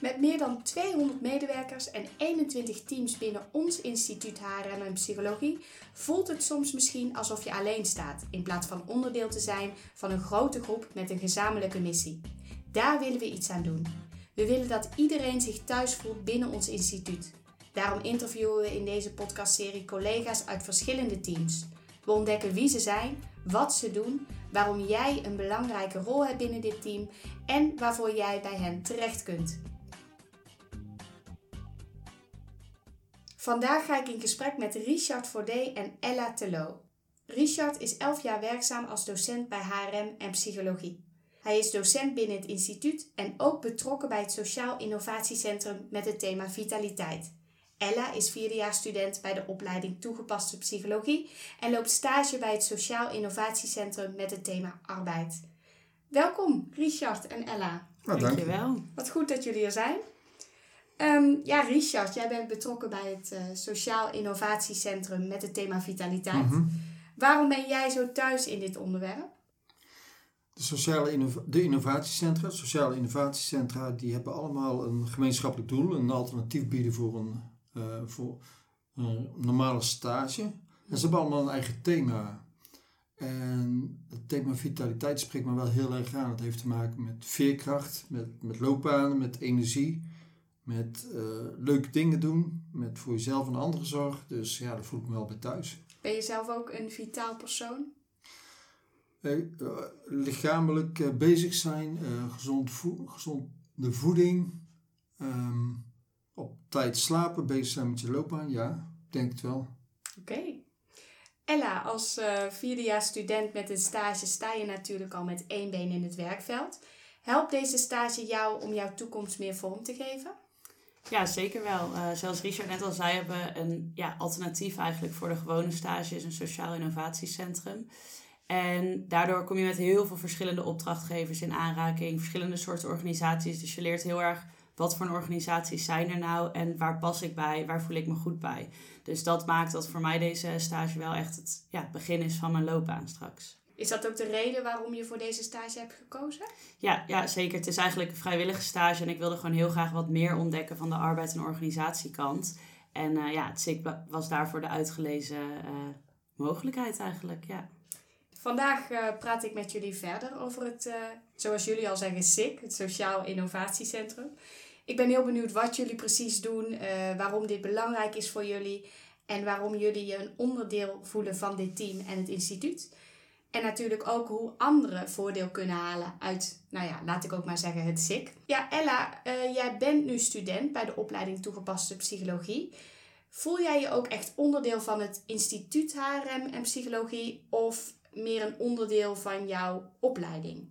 Met meer dan 200 medewerkers en 21 teams binnen ons instituut HRM en Psychologie voelt het soms misschien alsof je alleen staat, in plaats van onderdeel te zijn van een grote groep met een gezamenlijke missie. Daar willen we iets aan doen. We willen dat iedereen zich thuis voelt binnen ons instituut. Daarom interviewen we in deze podcastserie collega's uit verschillende teams. We ontdekken wie ze zijn, wat ze doen, waarom jij een belangrijke rol hebt binnen dit team en waarvoor jij bij hen terecht kunt. Vandaag ga ik in gesprek met Richard Fordé en Ella Telo. Richard is 11 jaar werkzaam als docent bij HRM en Psychologie. Hij is docent binnen het instituut en ook betrokken bij het Sociaal Innovatiecentrum met het thema vitaliteit. Ella is vierdejaarsstudent bij de opleiding Toegepaste Psychologie en loopt stage bij het Sociaal Innovatiecentrum met het thema arbeid. Welkom, Richard en Ella. Nou, Dankjewel. Wat goed dat jullie er zijn. Ehm, ja, Richard, jij bent betrokken bij het uh, Sociaal Innovatiecentrum met het thema vitaliteit. Mhm. Waarom ben jij zo thuis in dit onderwerp? De, sociale de innovatiecentra, sociale innovatiecentra, die hebben allemaal een gemeenschappelijk doel, een alternatief bieden voor een, uh, voor een normale stage. En ze hebben allemaal een eigen thema. En het thema vitaliteit spreekt me wel heel erg aan. Het heeft te maken met veerkracht, met, met loopbanen, met energie met uh, leuke dingen doen, met voor jezelf en anderen zorg. Dus ja, dat voel ik me wel bij thuis. Ben je zelf ook een vitaal persoon? Uh, lichamelijk bezig zijn, gezond vo gezonde voeding, um, op tijd slapen, bezig zijn met je loopbaan, ja, denk het wel. Oké. Ella, als uh, vierdejaars student met een stage sta je natuurlijk al met één been in het werkveld. Helpt deze stage jou om jouw toekomst meer vorm te geven? Ja, zeker wel. Uh, zoals Richard net al zei, hebben we een ja, alternatief eigenlijk voor de gewone stage, is een sociaal innovatiecentrum. En daardoor kom je met heel veel verschillende opdrachtgevers in aanraking, verschillende soorten organisaties. Dus je leert heel erg wat voor organisaties zijn er nou en waar pas ik bij, waar voel ik me goed bij. Dus dat maakt dat voor mij deze stage wel echt het ja, begin is van mijn loopbaan straks. Is dat ook de reden waarom je voor deze stage hebt gekozen? Ja, ja, zeker. Het is eigenlijk een vrijwillige stage en ik wilde gewoon heel graag wat meer ontdekken van de arbeid- en organisatiekant. En uh, ja, het SIC was daarvoor de uitgelezen uh, mogelijkheid eigenlijk, ja. Vandaag uh, praat ik met jullie verder over het, zoals jullie al zeggen, SIC, het Sociaal Innovatiecentrum. Ik ben heel benieuwd wat jullie precies doen, waarom dit belangrijk is voor jullie en waarom jullie je een onderdeel voelen van dit team en het instituut. En natuurlijk ook hoe anderen voordeel kunnen halen uit, nou ja, laat ik ook maar zeggen, het SIC. Ja, Ella, uh, jij bent nu student bij de opleiding toegepaste psychologie. Voel jij je ook echt onderdeel van het instituut HRM en psychologie of meer een onderdeel van jouw opleiding?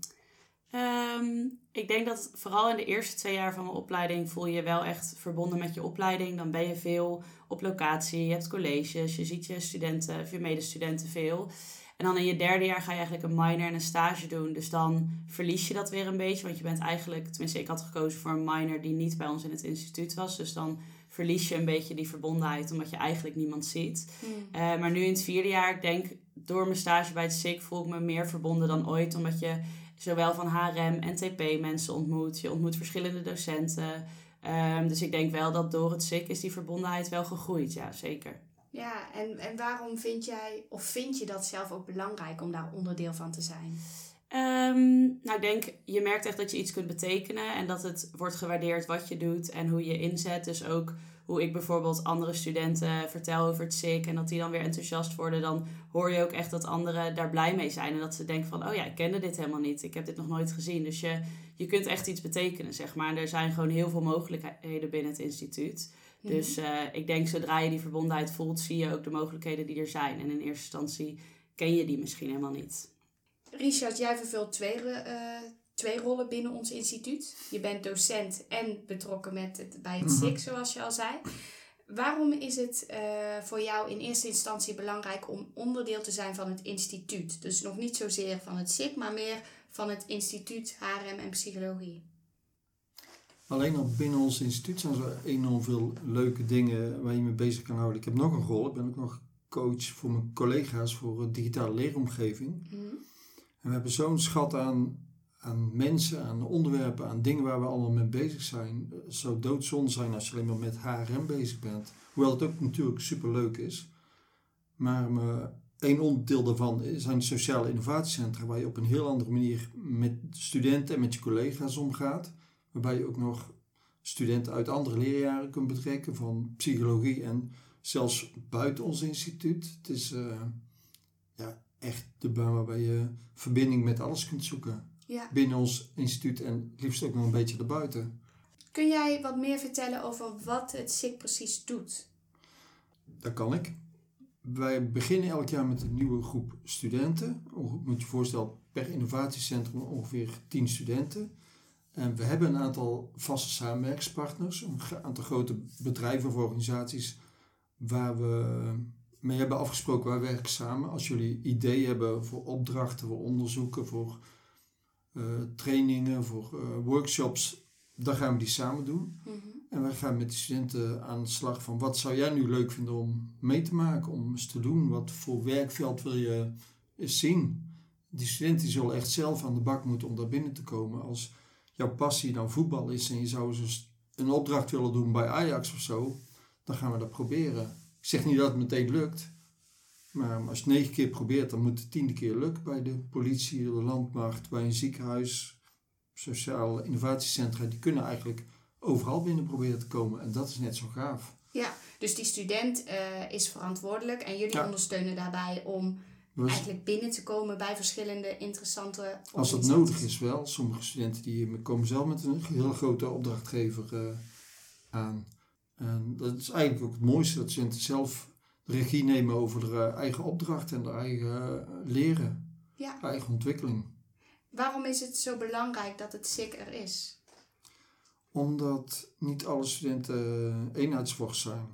Um, ik denk dat vooral in de eerste twee jaar van mijn opleiding voel je je wel echt verbonden met je opleiding. Dan ben je veel op locatie, je hebt colleges, je ziet je studenten of je medestudenten veel. En dan in je derde jaar ga je eigenlijk een minor en een stage doen. Dus dan verlies je dat weer een beetje. Want je bent eigenlijk, tenminste ik had gekozen voor een minor die niet bij ons in het instituut was. Dus dan verlies je een beetje die verbondenheid omdat je eigenlijk niemand ziet. Hmm. Eh, maar nu in het vierde jaar, ik denk door mijn stage bij het SIC voel ik me meer verbonden dan ooit. Omdat je zowel van HRM en TP mensen ontmoet. Je ontmoet verschillende docenten. Um, dus ik denk wel dat door het SIC is die verbondenheid wel gegroeid. Ja, zeker. Ja, en, en waarom vind jij, of vind je dat zelf ook belangrijk om daar onderdeel van te zijn? Um, nou, ik denk, je merkt echt dat je iets kunt betekenen en dat het wordt gewaardeerd wat je doet en hoe je inzet. Dus ook hoe ik bijvoorbeeld andere studenten vertel over het SIC en dat die dan weer enthousiast worden, dan hoor je ook echt dat anderen daar blij mee zijn. En dat ze denken van, oh ja, ik kende dit helemaal niet, ik heb dit nog nooit gezien. Dus je, je kunt echt iets betekenen, zeg maar. En er zijn gewoon heel veel mogelijkheden binnen het instituut. Dus uh, ik denk zodra je die verbondenheid voelt, zie je ook de mogelijkheden die er zijn. En in eerste instantie ken je die misschien helemaal niet. Richard, jij vervult twee, uh, twee rollen binnen ons instituut. Je bent docent en betrokken met het, bij het mhm. SIC, zoals je al zei. Waarom is het uh, voor jou in eerste instantie belangrijk om onderdeel te zijn van het instituut? Dus nog niet zozeer van het SIC, maar meer van het instituut HRM en Psychologie. Alleen al binnen ons instituut zijn er enorm veel leuke dingen waar je mee bezig kan houden. Ik heb nog een rol. Ik ben ook nog coach voor mijn collega's voor een digitale leeromgeving. Mhm. En we hebben zo'n schat aan aan mensen, aan onderwerpen, aan dingen waar we allemaal mee bezig zijn, eh, zou doodzonde zijn als je alleen maar met HRM bezig bent. Hoewel het ook natuurlijk superleuk is. Maar uh, één onderdeel daarvan zijn de sociale innovatiecentra, waar je op een heel andere manier met studenten en met je collega's omgaat. Waarbij je ook nog studenten uit andere leerjaren kunt betrekken, van psychologie en zelfs buiten ons instituut. Het is uh, ja, echt de baan waarbij je verbinding met alles kunt zoeken. Ja. Binnen ons instituut en liefst ook nog een beetje erbuiten. Kun jij wat meer vertellen over wat het SIC precies doet? Dat kan ik. Wij beginnen elk jaar met een nieuwe groep studenten. Moet je je voorstellen, per innovatiecentrum ongeveer 10 studenten. En we hebben een aantal vaste samenwerkspartners, een aantal grote bedrijven of organisaties waar we mee hebben afgesproken, wij werken samen. Als jullie ideeën hebben voor opdrachten, voor onderzoeken, voor uh, trainingen, voor uh, workshops, dan gaan we die samen doen. Mhm. En wij gaan met de studenten aan de slag van wat zou jij nu leuk vinden om mee te maken, om eens te doen? Wat voor werkveld wil je eens zien? Die studenten die zullen echt zelf aan de bak moeten om daar binnen te komen. Als jouw passie dan voetbal is en je zou dus een opdracht willen doen bij Ajax of zo, dan gaan we dat proberen. Ik zeg niet dat het meteen lukt, maar als je het negen keer probeert, dan moet het tiende keer lukken bij de politie, de landmacht, bij een ziekenhuis, sociale innovatiecentra. Die kunnen eigenlijk overal binnen proberen te komen en dat is net zo gaaf. Ja, dus die student uh, is verantwoordelijk en jullie Ja. ondersteunen daarbij om Eigenlijk binnen te komen bij verschillende interessante als dat nodig is wel. Sommige studenten die komen zelf met een heel grote opdrachtgever eh, aan. En dat is eigenlijk ook het mooiste, dat studenten zelf de regie nemen over de eh, eigen opdracht en de eigen eh, leren, Ja, eigen ontwikkeling. waarom is het zo belangrijk dat het SIC er is? Omdat niet alle studenten eenheidsworst zijn.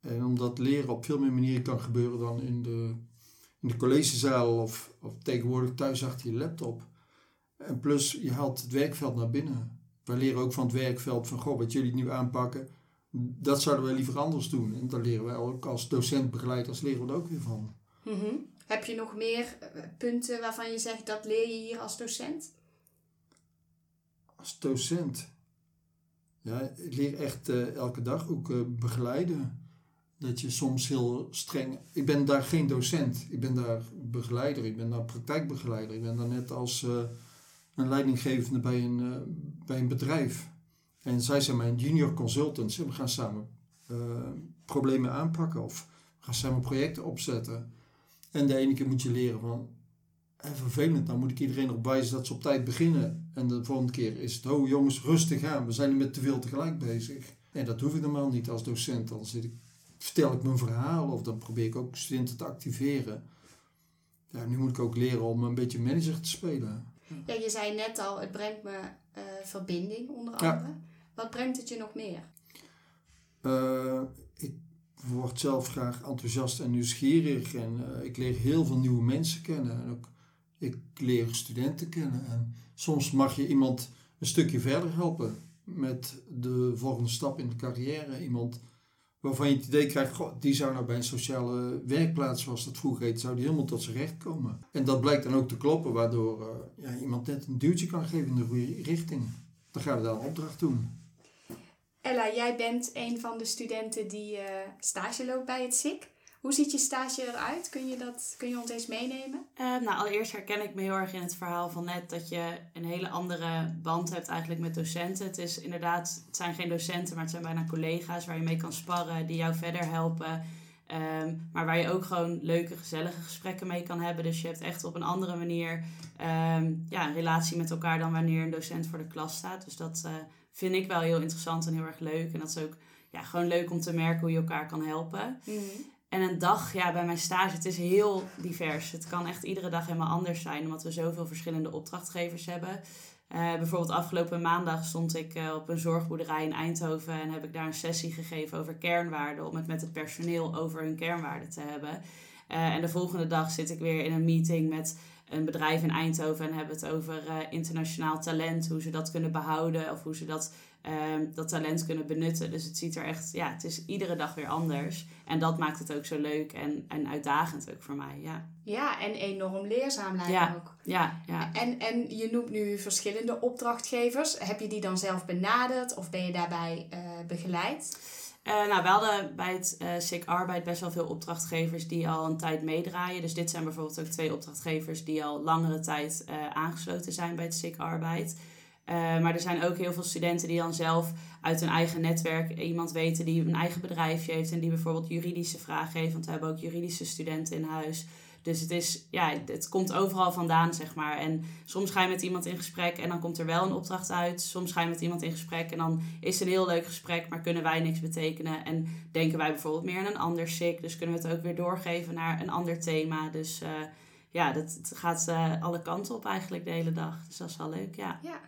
En omdat leren op veel meer manieren kan gebeuren dan in de, in de collegezaal of, of tegenwoordig thuis achter je laptop. En plus, je haalt het werkveld naar binnen. Wij leren ook van het werkveld van, goh, wat jullie nu aanpakken, dat zouden wij liever anders doen. En daar leren wij ook als docent, begeleiders, leren we er ook weer van. Mhm. Heb je nog meer eh, punten waarvan je zegt dat leer je hier als docent? Als docent, ja, ik leer echt eh, elke dag ook eh, begeleiden. Dat je soms heel streng. Ik ben daar geen docent. Ik ben daar begeleider. Ik ben daar praktijkbegeleider. Ik ben daar net als eh, een leidinggevende bij een, eh, bij een bedrijf. En zij zijn mijn junior consultants. En we gaan samen eh, problemen aanpakken of we gaan samen projecten opzetten. En de ene keer moet je leren van. En vervelend, dan moet ik iedereen erop wijzen dat ze op tijd beginnen. En de volgende keer is het, oh jongens, rustig aan. We zijn niet met te veel tegelijk bezig. En dat hoef ik normaal niet als docent. Dan zit ik vertel ik mijn verhaal of dan probeer ik ook studenten te activeren. Ja, nu moet ik ook leren om een beetje manager te spelen. Ja, je zei net al, het brengt me eh, verbinding onder Ja. andere. Wat brengt het je nog meer? Eh, ik word zelf graag enthousiast en nieuwsgierig en eh, ik leer heel veel nieuwe mensen kennen. En ook ik leer studenten kennen. En soms mag je iemand een stukje verder helpen met de volgende stap in de carrière. Iemand waarvan je het idee krijgt, die zou nou bij een sociale werkplaats, zoals dat vroeger heet, zou die helemaal tot zijn recht komen. En dat blijkt dan ook te kloppen, waardoor eh, ja, iemand net een duwtje kan geven in de goede richting. Dan gaan we daar een opdracht doen. Ella, jij bent een van de studenten die eh, stage loopt bij het SIC. Hoe ziet je stage eruit? Kun je, dat, kun je ons eens meenemen? Eh, nou, allereerst herken ik me heel erg in het verhaal van net dat je een hele andere band hebt eigenlijk met docenten. Het is inderdaad, het zijn geen docenten, maar het zijn bijna collega's waar je mee kan sparren, die jou verder helpen. Ehm, maar waar je ook gewoon leuke, gezellige gesprekken mee kan hebben. Dus je hebt echt op een andere manier ehm, ja, een relatie met elkaar dan wanneer een docent voor de klas staat. Dus dat eh, vind ik wel heel interessant en heel erg leuk. En dat is ook ja, gewoon leuk om te merken hoe je elkaar kan helpen. En een dag ja, bij mijn stage, het is heel divers. Het kan echt iedere dag helemaal anders zijn, omdat we zoveel verschillende opdrachtgevers hebben. Eh, bijvoorbeeld afgelopen maandag stond ik eh, op een zorgboerderij in Eindhoven en heb ik daar een sessie gegeven over kernwaarden, om het met het personeel over hun kernwaarden te hebben. Eh, en de volgende dag zit ik weer in een meeting met een bedrijf in Eindhoven en hebben het over internationaal talent, hoe ze dat kunnen behouden of hoe ze dat, ehm, dat talent kunnen benutten. Dus het ziet er echt, ja, het is iedere dag weer anders. En dat maakt het ook zo leuk en, en uitdagend ook voor mij, ja. Ja, en enorm leerzaam lijkt Ja. ook. Ja, ja. En, en je noemt nu verschillende opdrachtgevers. Heb je die dan zelf benaderd of ben je daarbij eh, begeleid? Eh, nou, we hadden bij het eh SIC Arbeid best wel veel opdrachtgevers die al een tijd meedraaien. Dus dit zijn bijvoorbeeld ook twee opdrachtgevers die al langere tijd aangesloten zijn bij het SIC Arbeid. Eh, maar er zijn ook heel veel studenten die dan zelf uit hun eigen netwerk iemand weten die een eigen bedrijfje heeft en die bijvoorbeeld juridische vragen heeft. Want we hebben ook juridische studenten in huis. Dus het, is, ja, het komt overal vandaan, zeg maar. En soms ga je met iemand in gesprek en dan komt er wel een opdracht uit. Soms ga je met iemand in gesprek en dan is het een heel leuk gesprek, maar kunnen wij niks betekenen. En denken wij bijvoorbeeld meer aan een ander SIC. Dus kunnen we het ook weer doorgeven naar een ander thema. Dus eh, ja, dat, het gaat eh, alle kanten op eigenlijk de hele dag. Dus dat is wel leuk, ja. Ja.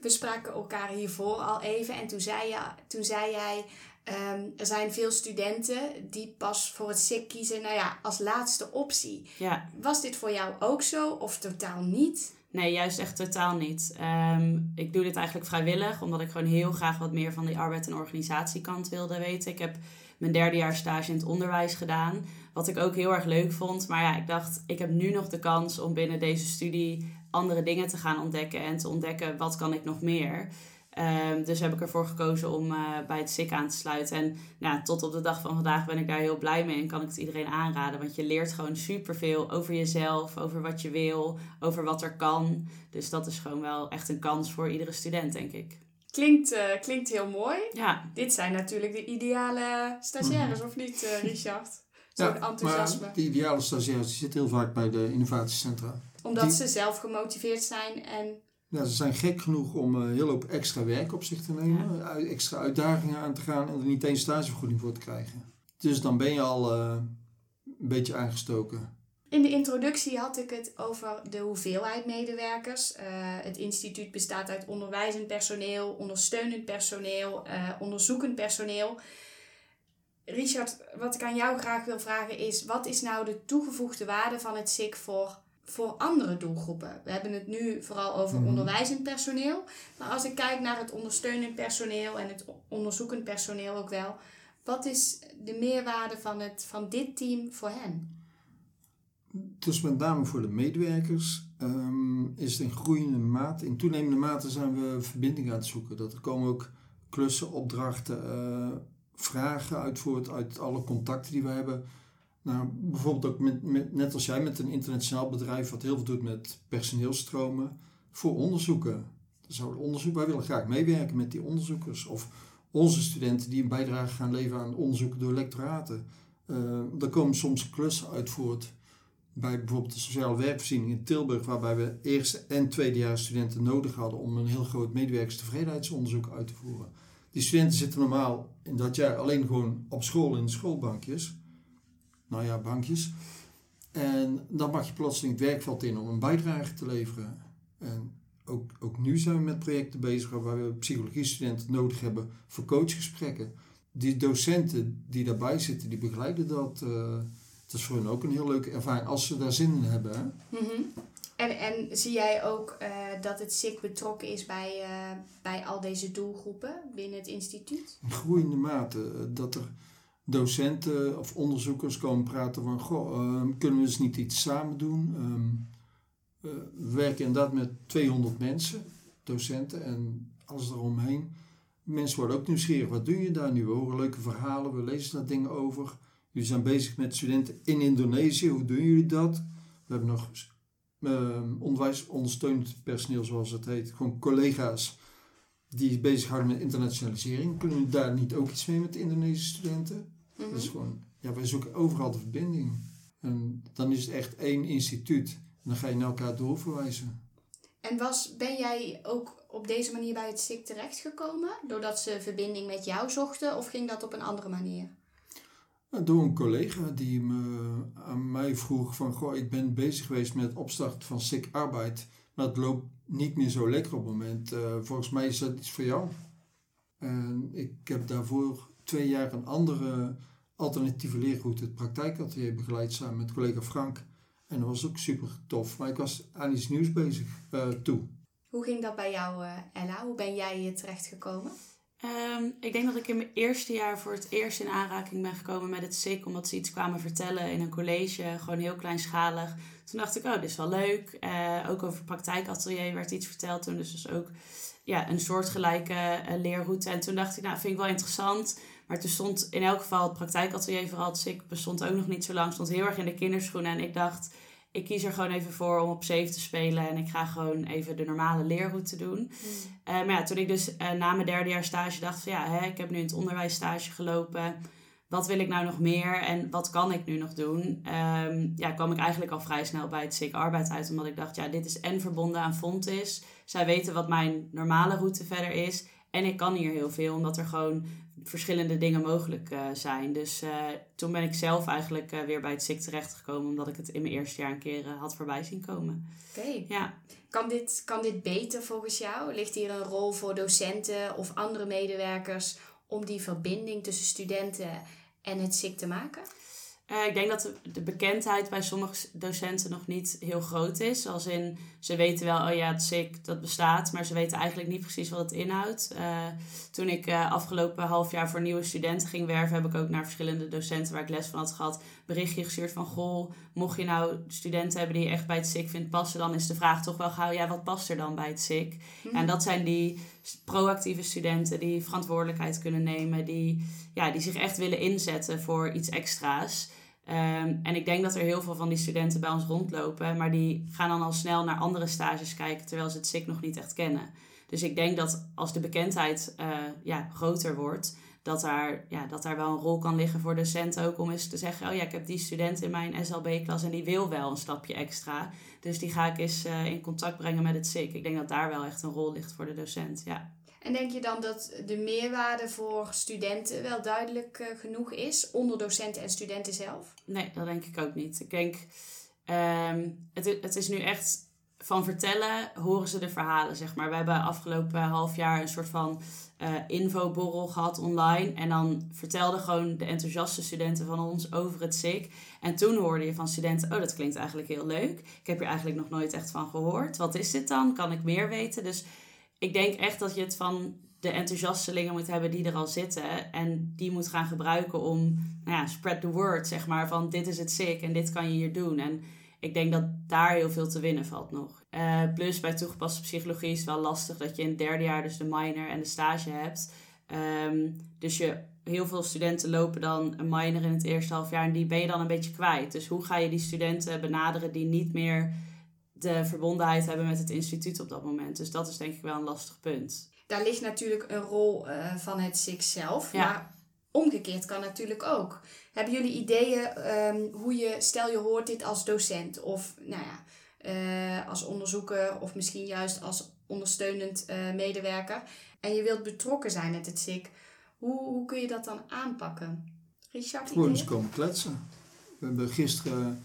We spraken elkaar hiervoor al even en toen zei, je, toen zei jij... ehm, er zijn veel studenten die pas voor het SIC kiezen nou ja, als laatste optie. Ja, Was dit voor jou ook zo of totaal niet? Nee, juist echt totaal niet. Ehm, ik doe dit eigenlijk vrijwillig, omdat ik gewoon heel graag wat meer van die arbeid- en organisatiekant wilde weten. Ik heb mijn derde jaar stage in het onderwijs gedaan, wat ik ook heel erg leuk vond. Maar ja, ik dacht, ik heb nu nog de kans om binnen deze studie andere dingen te gaan ontdekken en te ontdekken wat kan ik nog meer. Ehm, dus heb ik ervoor gekozen om eh, bij het SIC aan te sluiten. En nou, tot op de dag van vandaag ben ik daar heel blij mee en kan ik het iedereen aanraden. Want je leert gewoon superveel over jezelf, over wat je wil, over wat er kan. Dus dat is gewoon wel echt een kans voor iedere student, denk ik. Klinkt, eh, klinkt heel mooi. Ja, Dit zijn natuurlijk de ideale stagiaires, of niet, eh, Richard? Zo'n enthousiasme. Maar de ideale stagiaires die zitten heel vaak bij de innovatiecentra. Omdat die- ze zelf gemotiveerd zijn en Ja, ze zijn gek genoeg om een heel hoop extra werk op zich te nemen, extra uitdagingen aan te gaan en er niet eens stagevergoeding voor te krijgen. Dus dan ben je al eh, een beetje aangestoken. In de introductie had ik het over de hoeveelheid medewerkers. Eh, het instituut bestaat uit onderwijzend personeel, ondersteunend personeel, eh, onderzoekend personeel. Richard, wat ik aan jou graag wil vragen is: wat is nou de toegevoegde waarde van het SIC voor, voor andere doelgroepen? We hebben het nu vooral over Mhm. onderwijzend personeel. Maar als ik kijk naar het ondersteunend personeel en het onderzoekend personeel ook wel, wat is de meerwaarde van, het, van dit team voor hen? Dus met name voor de medewerkers ehm, is het in groeiende mate, in toenemende mate zijn we verbinding aan het zoeken. Dat er komen ook klussen, opdrachten, eh, vragen uit voort uit alle contacten die we hebben. Nou, bijvoorbeeld ook met, net als jij met een internationaal bedrijf wat heel veel doet met personeelstromen voor onderzoeken. Zouden onderzoek, wij willen graag meewerken met die onderzoekers. Of onze studenten die een bijdrage gaan leveren aan onderzoeken door lectoraten. Eh er komen soms klussen uit voort bij bijvoorbeeld de sociale werkvoorziening in Tilburg, waarbij we eerste en tweedejaars studenten nodig hadden om een heel groot medewerkerstevredenheidsonderzoek uit te voeren. Die studenten zitten normaal in dat jaar alleen gewoon op school in de schoolbankjes. Nou ja, bankjes. En dan mag je plotseling het werkveld in om een bijdrage te leveren. En ook, ook nu zijn we met projecten bezig waarbij we psychologiestudenten nodig hebben voor coachgesprekken. Die docenten die daarbij zitten, die begeleiden dat. eh, het is voor hen ook een heel leuke ervaring als ze daar zin in hebben. Hè? Mhm. En, en zie jij ook eh, dat het SIC betrokken is bij, eh, bij al deze doelgroepen binnen het instituut? In groeiende mate dat er docenten of onderzoekers komen praten van goh, ehm, kunnen we eens niet iets samen doen? Ehm, eh, we werken inderdaad met 200 mensen, docenten en alles eromheen. Mensen worden ook nieuwsgierig. Wat doe je daar nu? We horen leuke verhalen, we lezen daar dingen over. Jullie zijn bezig met studenten in Indonesië. Hoe doen jullie dat? We hebben nog ehm onderwijs ondersteunend personeel, zoals het heet. Gewoon collega's die bezighouden met internationalisering. Kunnen jullie daar niet ook iets mee met Indonesische studenten? Dat is gewoon, ja, wij zoeken overal de verbinding. En dan is het echt één instituut. En dan ga je naar elkaar doorverwijzen. En was, ben jij ook op deze manier bij het SIC terechtgekomen? Doordat ze verbinding met jou zochten? Of ging dat op een andere manier? Nou, Door een collega die me, aan mij vroeg van... Goh, ik ben bezig geweest met het opstarten van SIC Arbeid. Maar het loopt niet meer zo lekker op het moment. Eh, volgens mij is dat iets voor jou. En ik heb daarvoor twee jaar een andere alternatieve leerroute... het praktijkatelier begeleid samen met collega Frank. En dat was ook super tof. Maar ik was aan iets nieuws bezig uh, toe. Hoe ging dat bij jou, uh, Ella? Hoe ben jij hier terechtgekomen? Um, ik denk dat ik in mijn eerste jaar voor het eerst in aanraking ben gekomen met het SIC. Omdat ze iets kwamen vertellen in een college. Gewoon heel kleinschalig. Toen dacht ik, oh, dit is wel leuk. Uh, ook over praktijkatelier werd iets verteld toen. Dus dus ook ja, een soortgelijke uh, leerroute. En toen dacht ik, nou, vind ik wel interessant. Maar toen stond in elk geval het praktijkatelier, vooral het SIC, bestond ook nog niet zo lang. Stond heel erg in de kinderschoenen. En ik dacht, ik kies er gewoon even voor om op safe te spelen. En ik ga gewoon even de normale leerroute doen. Mm. Uh, maar ja, toen ik dus uh, na mijn derde jaar stage dacht van ja, hè, ik heb nu in het onderwijs stage gelopen. Wat wil ik nou nog meer en wat kan ik nu nog doen? Um, ja, kwam ik eigenlijk al vrij snel bij het SIC Arbeid uit. Omdat ik dacht, ja, dit is en verbonden aan Fontis. Zij weten wat mijn normale route verder is. En ik kan hier heel veel, omdat er gewoon verschillende dingen mogelijk uh, zijn. Dus uh, toen ben ik zelf eigenlijk uh, weer bij het SIC terechtgekomen, omdat ik het in mijn eerste jaar een keer had voorbij zien komen. Oké. Ja. Kan, dit, kan dit beter volgens jou? Ligt hier een rol voor docenten of andere medewerkers om die verbinding tussen studenten en het SIC te maken? Uh, ik denk dat de, de, bekendheid bij sommige docenten nog niet heel groot is. Als in, ze weten wel, oh ja, het SIC, dat bestaat, maar ze weten eigenlijk niet precies wat het inhoudt. Uh, toen ik uh, afgelopen half jaar voor nieuwe studenten ging werven, heb ik ook naar verschillende docenten waar ik les van had gehad, berichtje gestuurd van, goh, mocht je nou studenten hebben die je echt bij het SIC vindt passen, dan is de vraag toch wel gauw, ja, wat past er dan bij het SIC? Mhm. En dat zijn die proactieve studenten die verantwoordelijkheid kunnen nemen, die, ja, die zich echt willen inzetten voor iets extra's. Um, en ik denk dat er heel veel van die studenten bij ons rondlopen, maar die gaan dan al snel naar andere stages kijken terwijl ze het SIC nog niet echt kennen. Dus ik denk dat als de bekendheid uh, ja, groter wordt, dat daar, ja, dat daar wel een rol kan liggen voor docenten ook om eens te zeggen: Oh ja, ik heb die student in mijn SLB-klas en die wil wel een stapje extra. Dus die ga ik eens uh, in contact brengen met het SIC. Ik denk dat daar wel echt een rol ligt voor de docent. Ja. En denk je dan dat de meerwaarde voor studenten wel duidelijk uh, genoeg is onder docenten en studenten zelf? Nee, dat denk ik ook niet. Ik denk, um, het, het is nu echt van vertellen, horen ze de verhalen, zeg maar. We hebben afgelopen half jaar een soort van uh, infoborrel gehad online. En dan vertelden gewoon de enthousiaste studenten van ons over het SIC. En toen hoorde je van studenten, oh, dat klinkt eigenlijk heel leuk. Ik heb er eigenlijk nog nooit echt van gehoord. Wat is dit dan? Kan ik meer weten? Dus ik denk echt dat je het van de enthousiastelingen moet hebben die er al zitten. En die moet gaan gebruiken om, nou ja, spread the word, zeg maar. Van dit is het sick en dit kan je hier doen. En ik denk dat daar heel veel te winnen valt nog. Uh, plus bij toegepaste psychologie is het wel lastig dat je in het derde jaar dus de minor en de stage hebt. Um, dus je, heel veel studenten lopen dan een minor in het eerste half jaar en die ben je dan een beetje kwijt. Dus hoe ga je die studenten benaderen die niet meer de verbondenheid hebben met het instituut op dat moment. Dus dat is denk ik wel een lastig punt. Daar ligt natuurlijk een rol uh, van het SIG zelf. Ja. Maar omgekeerd kan natuurlijk ook. Hebben jullie ideeën um, hoe je, stel je hoort dit als docent of nou ja, uh, als onderzoeker of misschien juist als ondersteunend uh, medewerker en je wilt betrokken zijn met het SIG, hoe, hoe kun je dat dan aanpakken? Richard? Gewoon eens komen kletsen. We hebben gisteren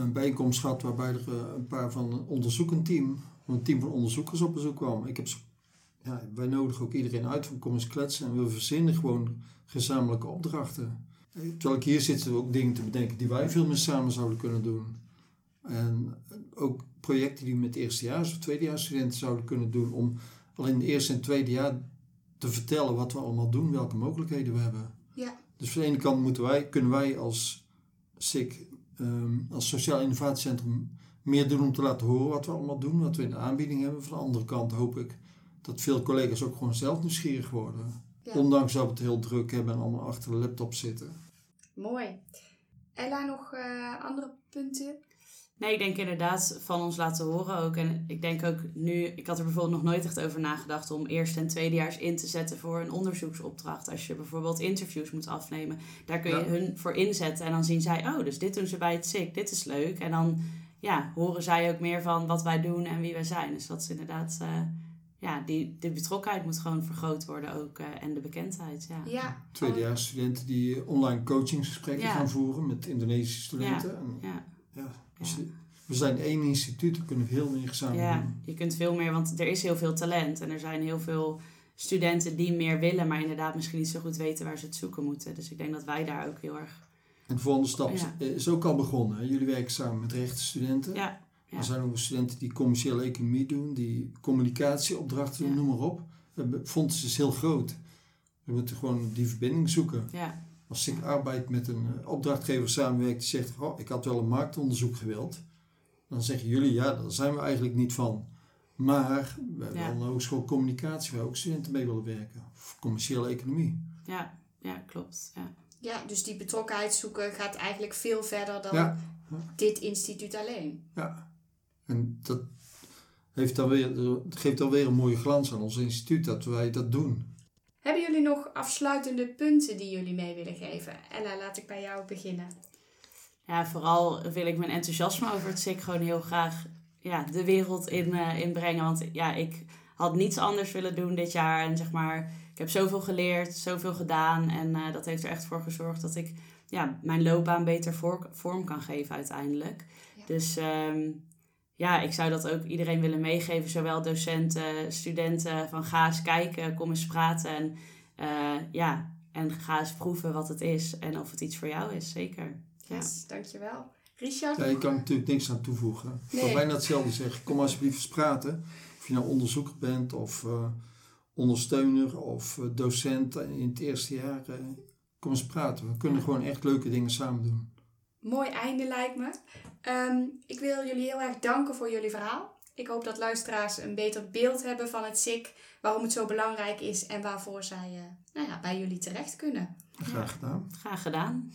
een bijeenkomst gehad waarbij er eh, een paar van een onderzoekend team, een team van onderzoekers op bezoek kwam. Ik heb, ja, wij nodigen ook iedereen uit van kom eens kletsen en we verzinnen gewoon gezamenlijke opdrachten. Eh, terwijl ik hier zit, ook dingen te bedenken die wij veel meer samen zouden kunnen doen. En ook projecten die we met eerstejaars of tweedejaarsstudenten zouden kunnen doen om al in het eerste en tweede jaar te vertellen wat we allemaal doen, welke mogelijkheden we hebben. Ja. Dus van de ene kant moeten wij, kunnen wij als SIC Ehm, als Sociaal Innovatiecentrum meer doen om te laten horen wat we allemaal doen, wat we in de aanbieding hebben. Van de andere kant hoop ik dat veel collega's ook gewoon zelf nieuwsgierig worden. Ondanks dat we het heel druk hebben en allemaal achter de laptop zitten. Mooi. Ella, nog uh, andere punten? Nee, ik denk inderdaad van ons laten horen ook. En ik denk ook nu, ik had er bijvoorbeeld nog nooit echt over nagedacht om eerste en tweedejaars in te zetten voor een onderzoeksopdracht. Als je bijvoorbeeld interviews moet afnemen, daar kun je hun voor inzetten. En dan zien zij, oh, dus dit doen ze bij het SIC, dit is leuk. En dan ja, horen zij ook meer van wat wij doen en wie wij zijn. Dus dat is inderdaad, uh, ja, die, die betrokkenheid moet gewoon vergroot worden ook. Uh, en de bekendheid, ja. ja. Tweedejaars studenten die online coachingsgesprekken gaan voeren met Indonesische studenten. Ja. ja. Ja we zijn één instituut, we kunnen veel meer samen ja, doen. je kunt veel meer, want er is heel veel talent. En er zijn heel veel studenten die meer willen, maar inderdaad misschien niet zo goed weten waar ze het zoeken moeten. Dus ik denk dat wij daar ook heel erg En de volgende stap is, Ja. is ook al begonnen. Jullie werken samen met rechtenstudenten. Ja, ja. Er zijn ook studenten die commerciële economie doen, die communicatieopdrachten doen, Ja. noem maar op. Het fonds is heel groot. We moeten gewoon die verbinding zoeken. ja, Als ik arbeid met een eh, opdrachtgever samenwerkt die zegt, oh, ik had wel een marktonderzoek gewild. Dan zeggen jullie, ja, daar zijn we eigenlijk niet van. Maar we hebben Ja. wel een hogeschool communicatie waar ook studenten mee willen werken. Of commerciële economie. ja, ja, klopt. Ja. Ja, dus die betrokkenheid zoeken gaat eigenlijk veel verder dan Ja. dit instituut alleen. Ja. En dat heeft dan weer, dat geeft alweer een mooie glans aan ons instituut dat wij dat doen. Hebben jullie nog afsluitende punten die jullie mee willen geven? Ella, laat ik bij jou beginnen. ja, vooral wil ik mijn enthousiasme over het SIK gewoon heel graag ja, de wereld in, inbrengen. Want ja, ik had niets anders willen doen dit jaar. En zeg maar, ik heb zoveel geleerd, zoveel gedaan. En eh, dat heeft er echt voor gezorgd dat ik ja, mijn loopbaan beter voor, vorm kan geven uiteindelijk. Ja. Dus ehm, ja, ik zou dat ook iedereen willen meegeven. Zowel docenten, studenten. Van ga eens kijken, kom eens praten. En, eh, ja, en ga eens proeven wat het is. En of het iets voor jou is, zeker. Ja. Dankjewel. Richard? Ja, je nog? kan natuurlijk niks aan toevoegen. Ik kan bijna hetzelfde zeggen. Kom alsjeblieft eens praten. Of je nou onderzoeker bent of eh, ondersteuner of eh, docent in het eerste jaar. kom eens praten. We kunnen Ja. gewoon echt leuke dingen samen doen. Mooi einde lijkt me. Ehm, ik wil jullie heel erg danken voor jullie verhaal. Ik hoop dat luisteraars een beter beeld hebben van het SIK, waarom het zo belangrijk is en waarvoor zij eh, nou ja, bij jullie terecht kunnen. Graag gedaan. Graag gedaan.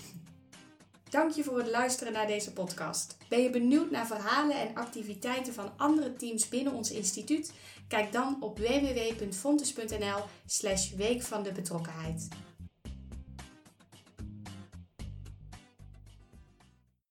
Dank je voor het luisteren naar deze podcast. Ben je benieuwd naar verhalen en activiteiten van andere teams binnen ons instituut? Kijk dan op www.fontes.nl slash week van de betrokkenheid.